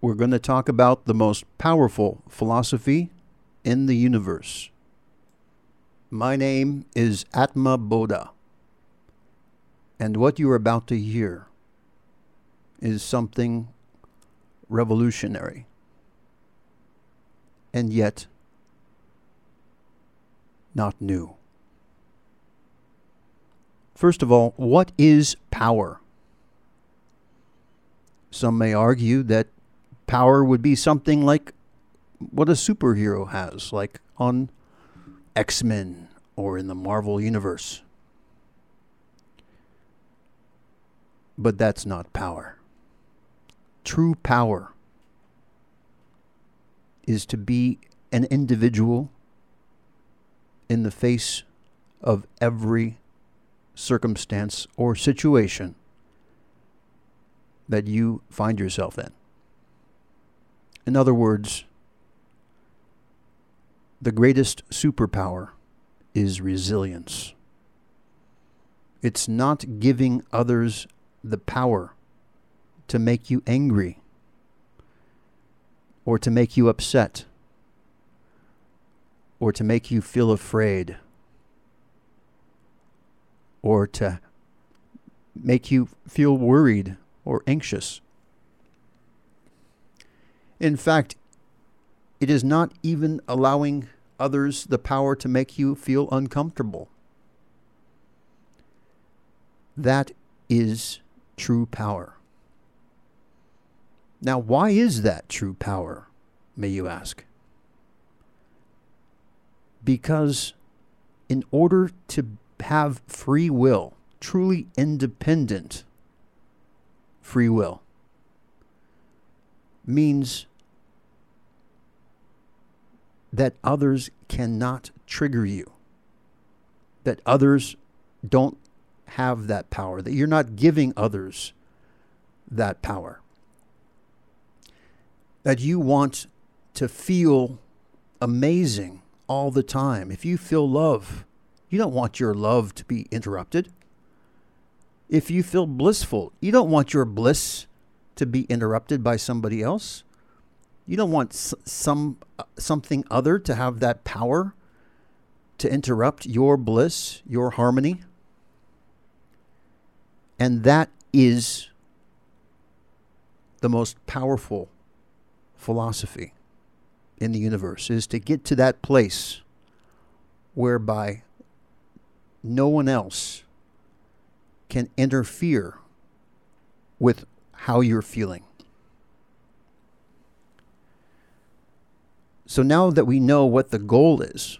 we're going to talk about the most powerful philosophy in the universe. My name is Atma Bodha, and what you are about to hear is something revolutionary, and yet not new. First of all, what is power? Some may argue that power would be something like what a superhero has, like on X Men or in the Marvel Universe. But that's not power. True power is to be an individual in the face of every circumstance or situation that you find yourself in. In other words, the greatest superpower is resilience. It's not giving others the power to make you angry or to make you upset or to make you feel afraid or to make you feel worried or anxious. In fact, it is not even allowing others the power to make you feel uncomfortable. That is true power. Now, why is that true power, may you ask? Because in order to have free will, truly independent free will, means that others cannot trigger you, that others don't have that power, that you're not giving others that power, that you want to feel amazing all the time. If you feel love, you don't want your love to be interrupted. If you feel blissful, you don't want your bliss to be interrupted by somebody else. You don't want some uh, something other to have that power to interrupt your bliss, your harmony. And that is the most powerful philosophy in the universe is to get to that place whereby no one else can interfere with how you're feeling. So now that we know what the goal is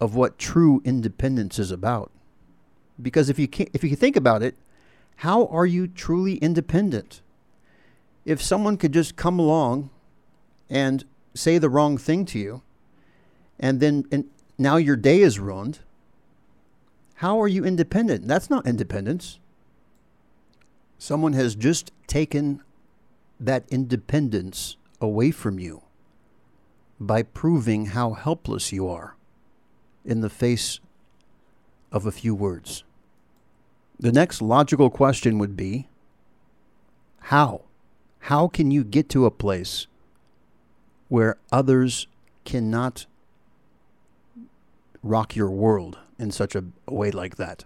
of what true independence is about, because if you if you think about it, how are you truly independent? If someone could just come along and say the wrong thing to you, and then and now your day is ruined, how are you independent? That's not independence. Someone has just taken that independence away from you by proving how helpless you are in the face of a few words. The next logical question would be how? How can you get to a place where others cannot rock your world in such a, way like that?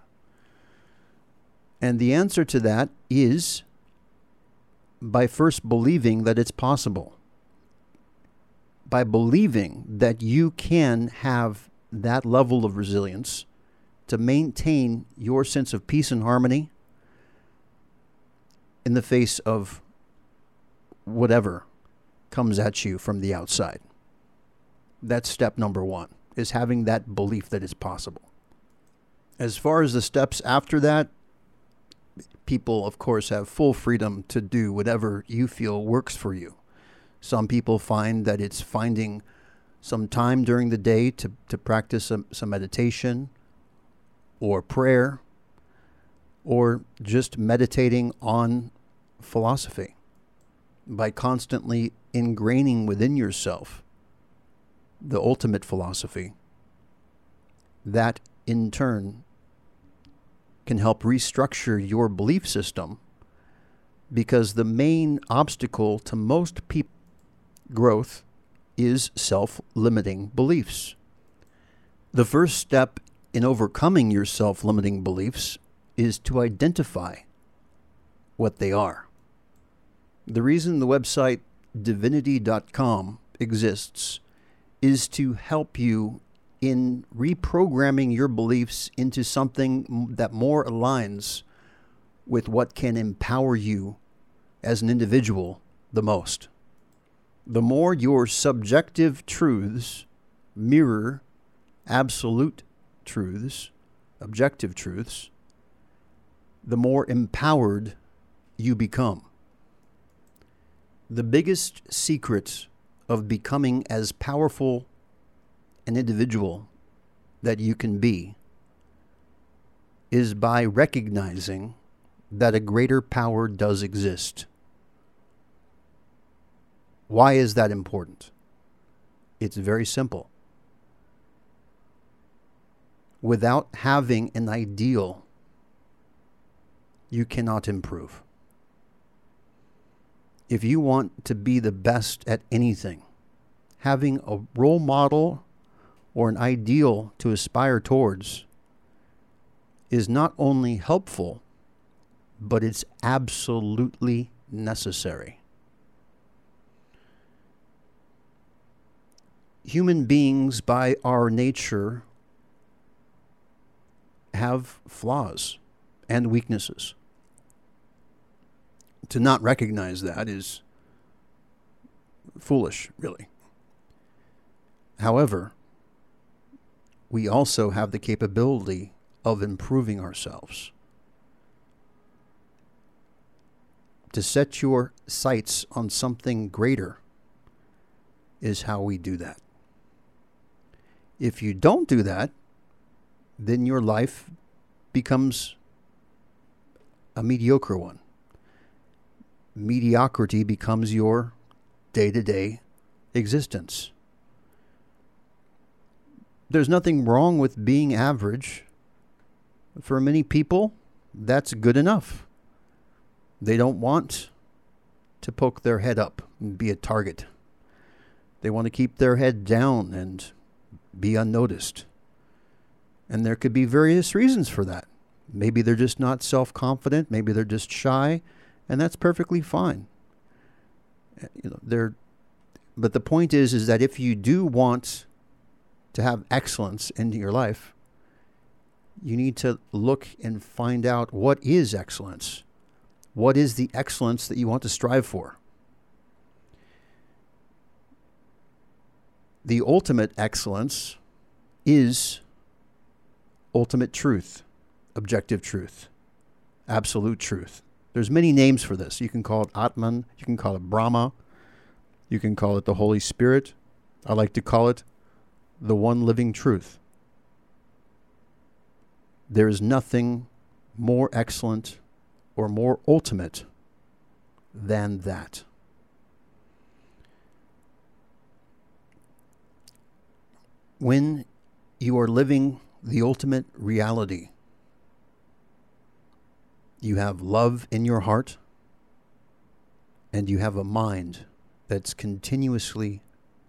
And the answer to that is by first believing that it's possible by believing that you can have that level of resilience to maintain your sense of peace and harmony in the face of whatever comes at you from the outside. That's step number one, is having that belief that it's possible. As far as the steps after that, people, of course, have full freedom to do whatever you feel works for you. Some people find that it's finding some time during the day to, to practice some, some meditation or prayer or just meditating on philosophy by constantly ingraining within yourself the ultimate philosophy. That in turn can help restructure your belief system because the main obstacle to most people growth is self-limiting beliefs. The first step in overcoming your self-limiting beliefs is to identify what they are. The reason the website divinity.com exists is to help you in reprogramming your beliefs into something that more aligns with what can empower you as an individual the most. The more your subjective truths mirror absolute truths, objective truths, the more empowered you become. The biggest secret of becoming as powerful an individual that you can be is by recognizing that a greater power does exist. Why is that important? It's very simple. Without having an ideal, you cannot improve. If you want to be the best at anything, having a role model or an ideal to aspire towards is not only helpful, but it's absolutely necessary. Human beings, by our nature, have flaws and weaknesses. To not recognize that is foolish, really. However, we also have the capability of improving ourselves. To set your sights on something greater is how we do that. If you don't do that, then your life becomes a mediocre one. Mediocrity becomes your day to day existence. There's nothing wrong with being average. For many people, that's good enough. They don't want to poke their head up and be a target. They want to keep their head down and be unnoticed. And there could be various reasons for that. Maybe they're just not self confident, maybe they're just shy, and that's perfectly fine. Eh, you know, they're but the point is is that if you do want to have excellence in your life, you need to look and find out what is excellence. What is the excellence that you want to strive for? The ultimate excellence is ultimate truth, objective truth, absolute truth. There's many names for this. You can call it Atman, you can call it Brahma, you can call it the Holy Spirit. I like to call it the one living truth. There is nothing more excellent or more ultimate than that. When you are living the ultimate reality, you have love in your heart and you have a mind that's continuously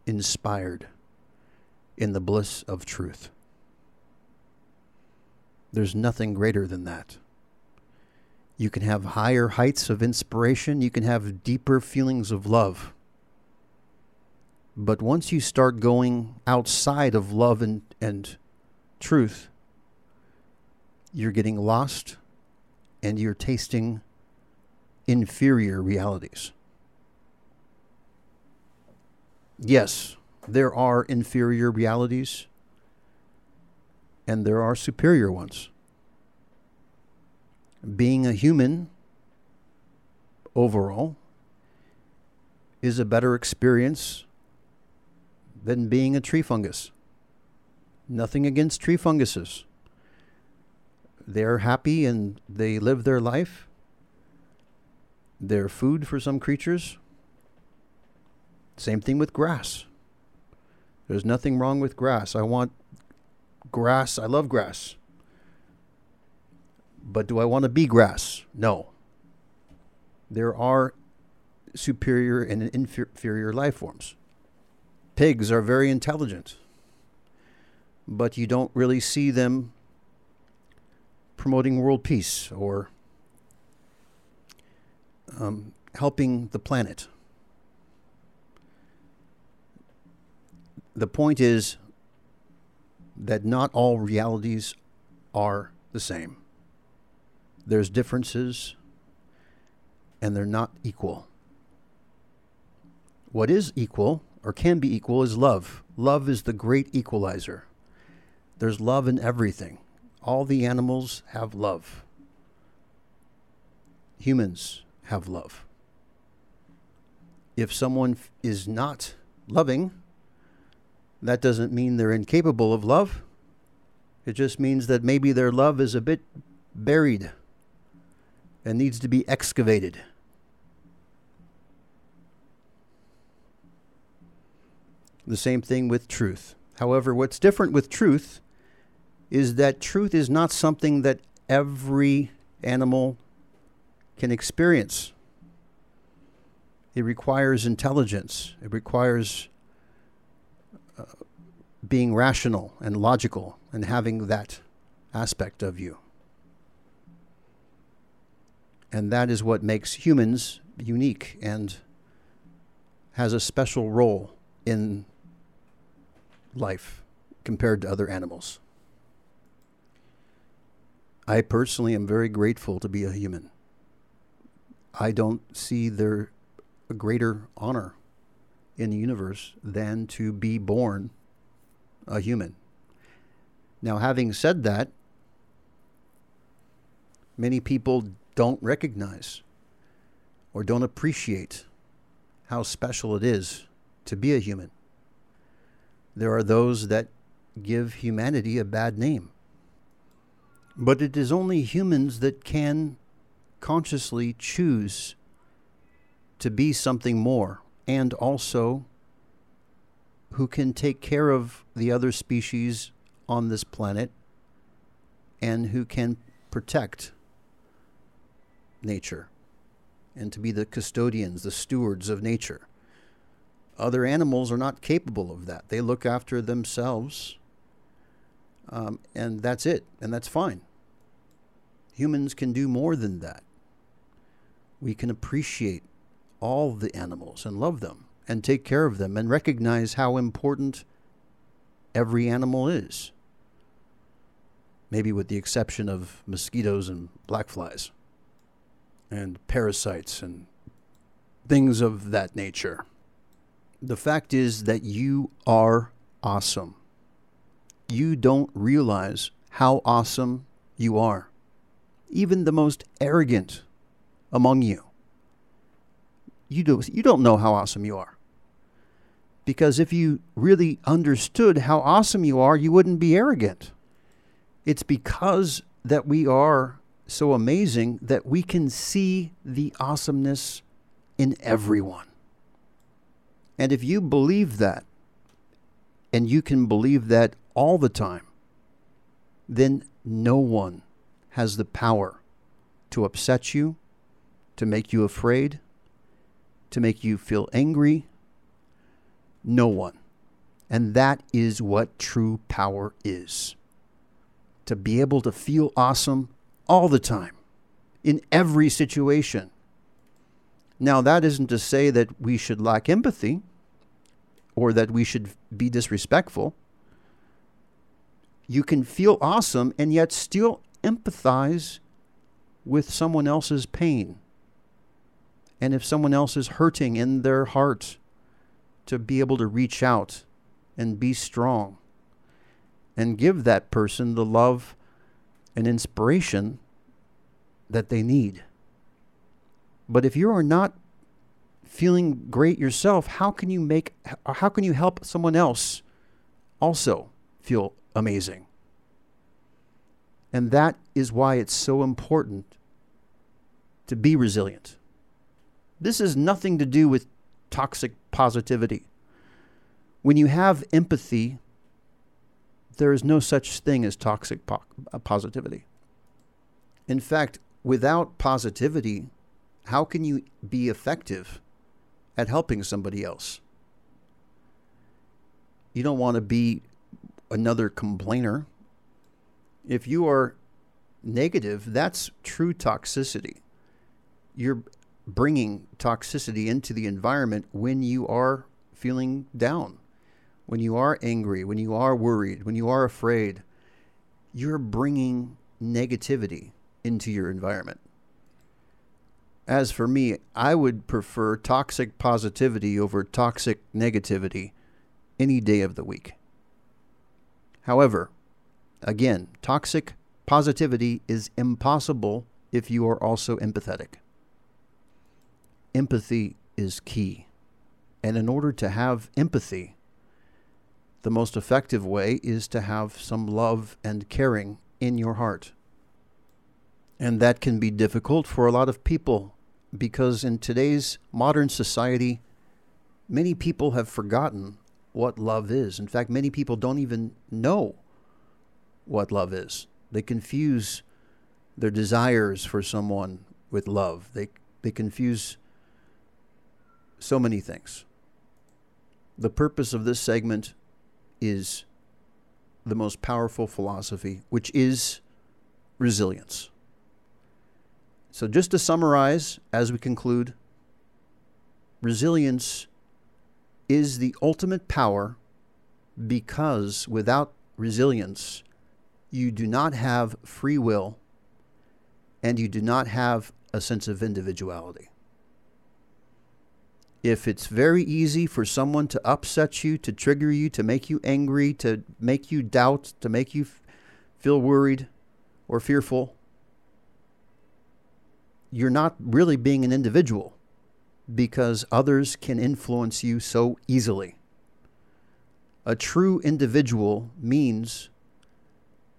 inspired in the bliss of truth. There's nothing greater than that. You can have higher heights of inspiration, you can have deeper feelings of love. But once you start going outside of love and, and truth, you're getting lost and you're tasting inferior realities. Yes, there are inferior realities and there are superior ones. Being a human overall is a better experience than being a tree fungus. Nothing against tree funguses. They're happy and they live their life. They're food for some creatures. Same thing with grass. There's nothing wrong with grass. I want grass. I love grass. But do I want to be grass? No. there are superior and inferior life forms. Pigs are very intelligent, but you don't really see them promoting world peace or um, helping the planet. The point is that not all realities are the same. There's differences, and they're not equal. What is equal, or can be equal, is love. Love is the great equalizer. There's love in everything. All the animals have love. Humans have love. If someone is not loving, that doesn't mean they're incapable of love. It just means that maybe their love is a bit buried and needs to be excavated. The same thing with truth. However, what's different with truth is that truth is not something that every animal can experience. It requires intelligence. It requires being rational and logical and having that aspect of you. And that is what makes humans unique and has a special role in life compared to other animals. I personally am very grateful to be a human. I don't see there a greater honor in the universe than to be born a human. Now, having said that, many people don't recognize or don't appreciate how special it is to be a human. There are those that give humanity a bad name. But it is only humans that can consciously choose to be something more and also who can take care of the other species on this planet and who can protect nature and to be the custodians, the stewards of nature. Other animals are not capable of that. They look after themselves, um, and that's it, and that's fine. Humans can do more than that. We can appreciate all the animals and love them and take care of them and recognize how important every animal is. Maybe with the exception of mosquitoes and black flies and parasites and things of that nature. The fact is that you are awesome. You don't realize how awesome you are. Even the most arrogant among you. You, do, you don't know how awesome you are. Because if you really understood how awesome you are, you wouldn't be arrogant. It's because that we are so amazing that we can see the awesomeness in everyone. And if you believe that, and you can believe that all the time, then no one has the power to upset you, to make you afraid, to make you feel angry. No one. And that is what true power is to be able to feel awesome all the time, in every situation. Now, that isn't to say that we should lack empathy or that we should be disrespectful. You can feel awesome and yet still empathize with someone else's pain. And if someone else is hurting in their heart, to be able to reach out and be strong and give that person the love and inspiration that they need. But if you are not feeling great yourself, how can you make how can you help someone else also feel amazing? And that is why it's so important to be resilient. This has nothing to do with toxic positivity. When you have empathy, there is no such thing as toxic po- uh, positivity. In fact, without positivity, how can you be effective at helping somebody else? You don't want to be another complainer. If you are negative, that's true toxicity. You're bringing toxicity into the environment when you are feeling down, when you are angry, when you are worried, when you are afraid. You're bringing negativity into your environment. As for me, I would prefer toxic positivity over toxic negativity any day of the week. However, again, toxic positivity is impossible if you are also empathetic. Empathy is key. And in order to have empathy, the most effective way is to have some love and caring in your heart. And that can be difficult for a lot of people because in today's modern society, many people have forgotten what love is. In fact, many people don't even know what love is. They confuse their desires for someone with love. They they confuse so many things. The purpose of this segment is the most powerful philosophy, which is resilience. So, just to summarize as we conclude, resilience is the ultimate power because without resilience, you do not have free will and you do not have a sense of individuality. If it's very easy for someone to upset you, to trigger you, to make you angry, to make you doubt, to make you f- feel worried or fearful, you're not really being an individual because others can influence you so easily. A true individual means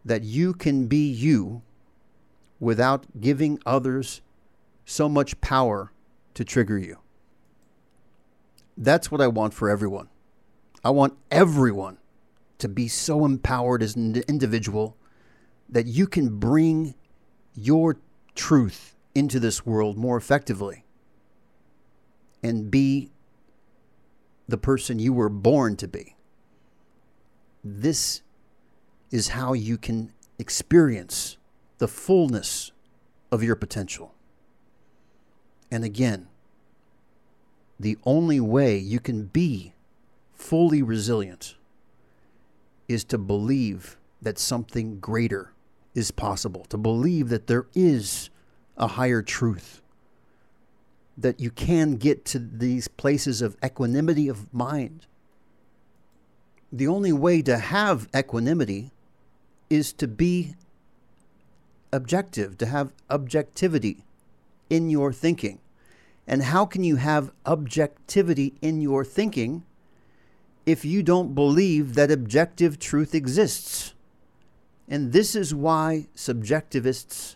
that you can be you without giving others so much power to trigger you. That's what I want for everyone. I want everyone to be so empowered as an individual that you can bring your truth into this world more effectively and be the person you were born to be. This is how you can experience the fullness of your potential. And again, the only way you can be fully resilient is to believe that something greater is possible, to believe that there is a higher truth, that you can get to these places of equanimity of mind. The only way to have equanimity is to be objective, to have objectivity in your thinking. And how can you have objectivity in your thinking if you don't believe that objective truth exists? And this is why subjectivists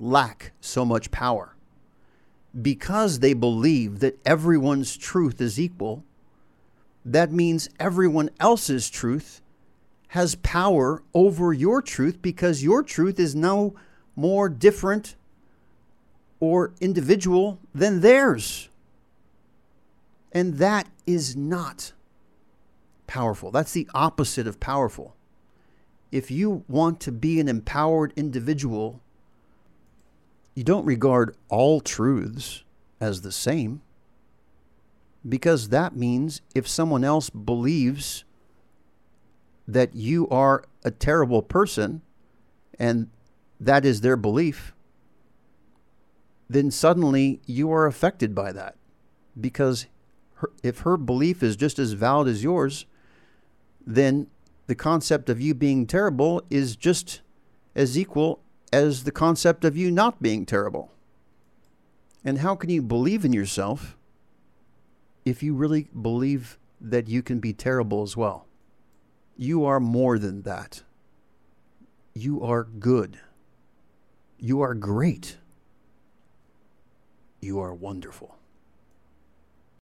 lack so much power. Because they believe that everyone's truth is equal, that means everyone else's truth has power over your truth because your truth is no more different or individual than theirs. And that is not powerful. That's the opposite of powerful. If you want to be an empowered individual, you don't regard all truths as the same because that means if someone else believes that you are a terrible person and that is their belief, then suddenly you are affected by that. Because her, if her belief is just as valid as yours, then the concept of you being terrible is just as equal as the concept of you not being terrible. And how can you believe in yourself if you really believe that you can be terrible as well? You are more than that. You are good. You are great. You are wonderful.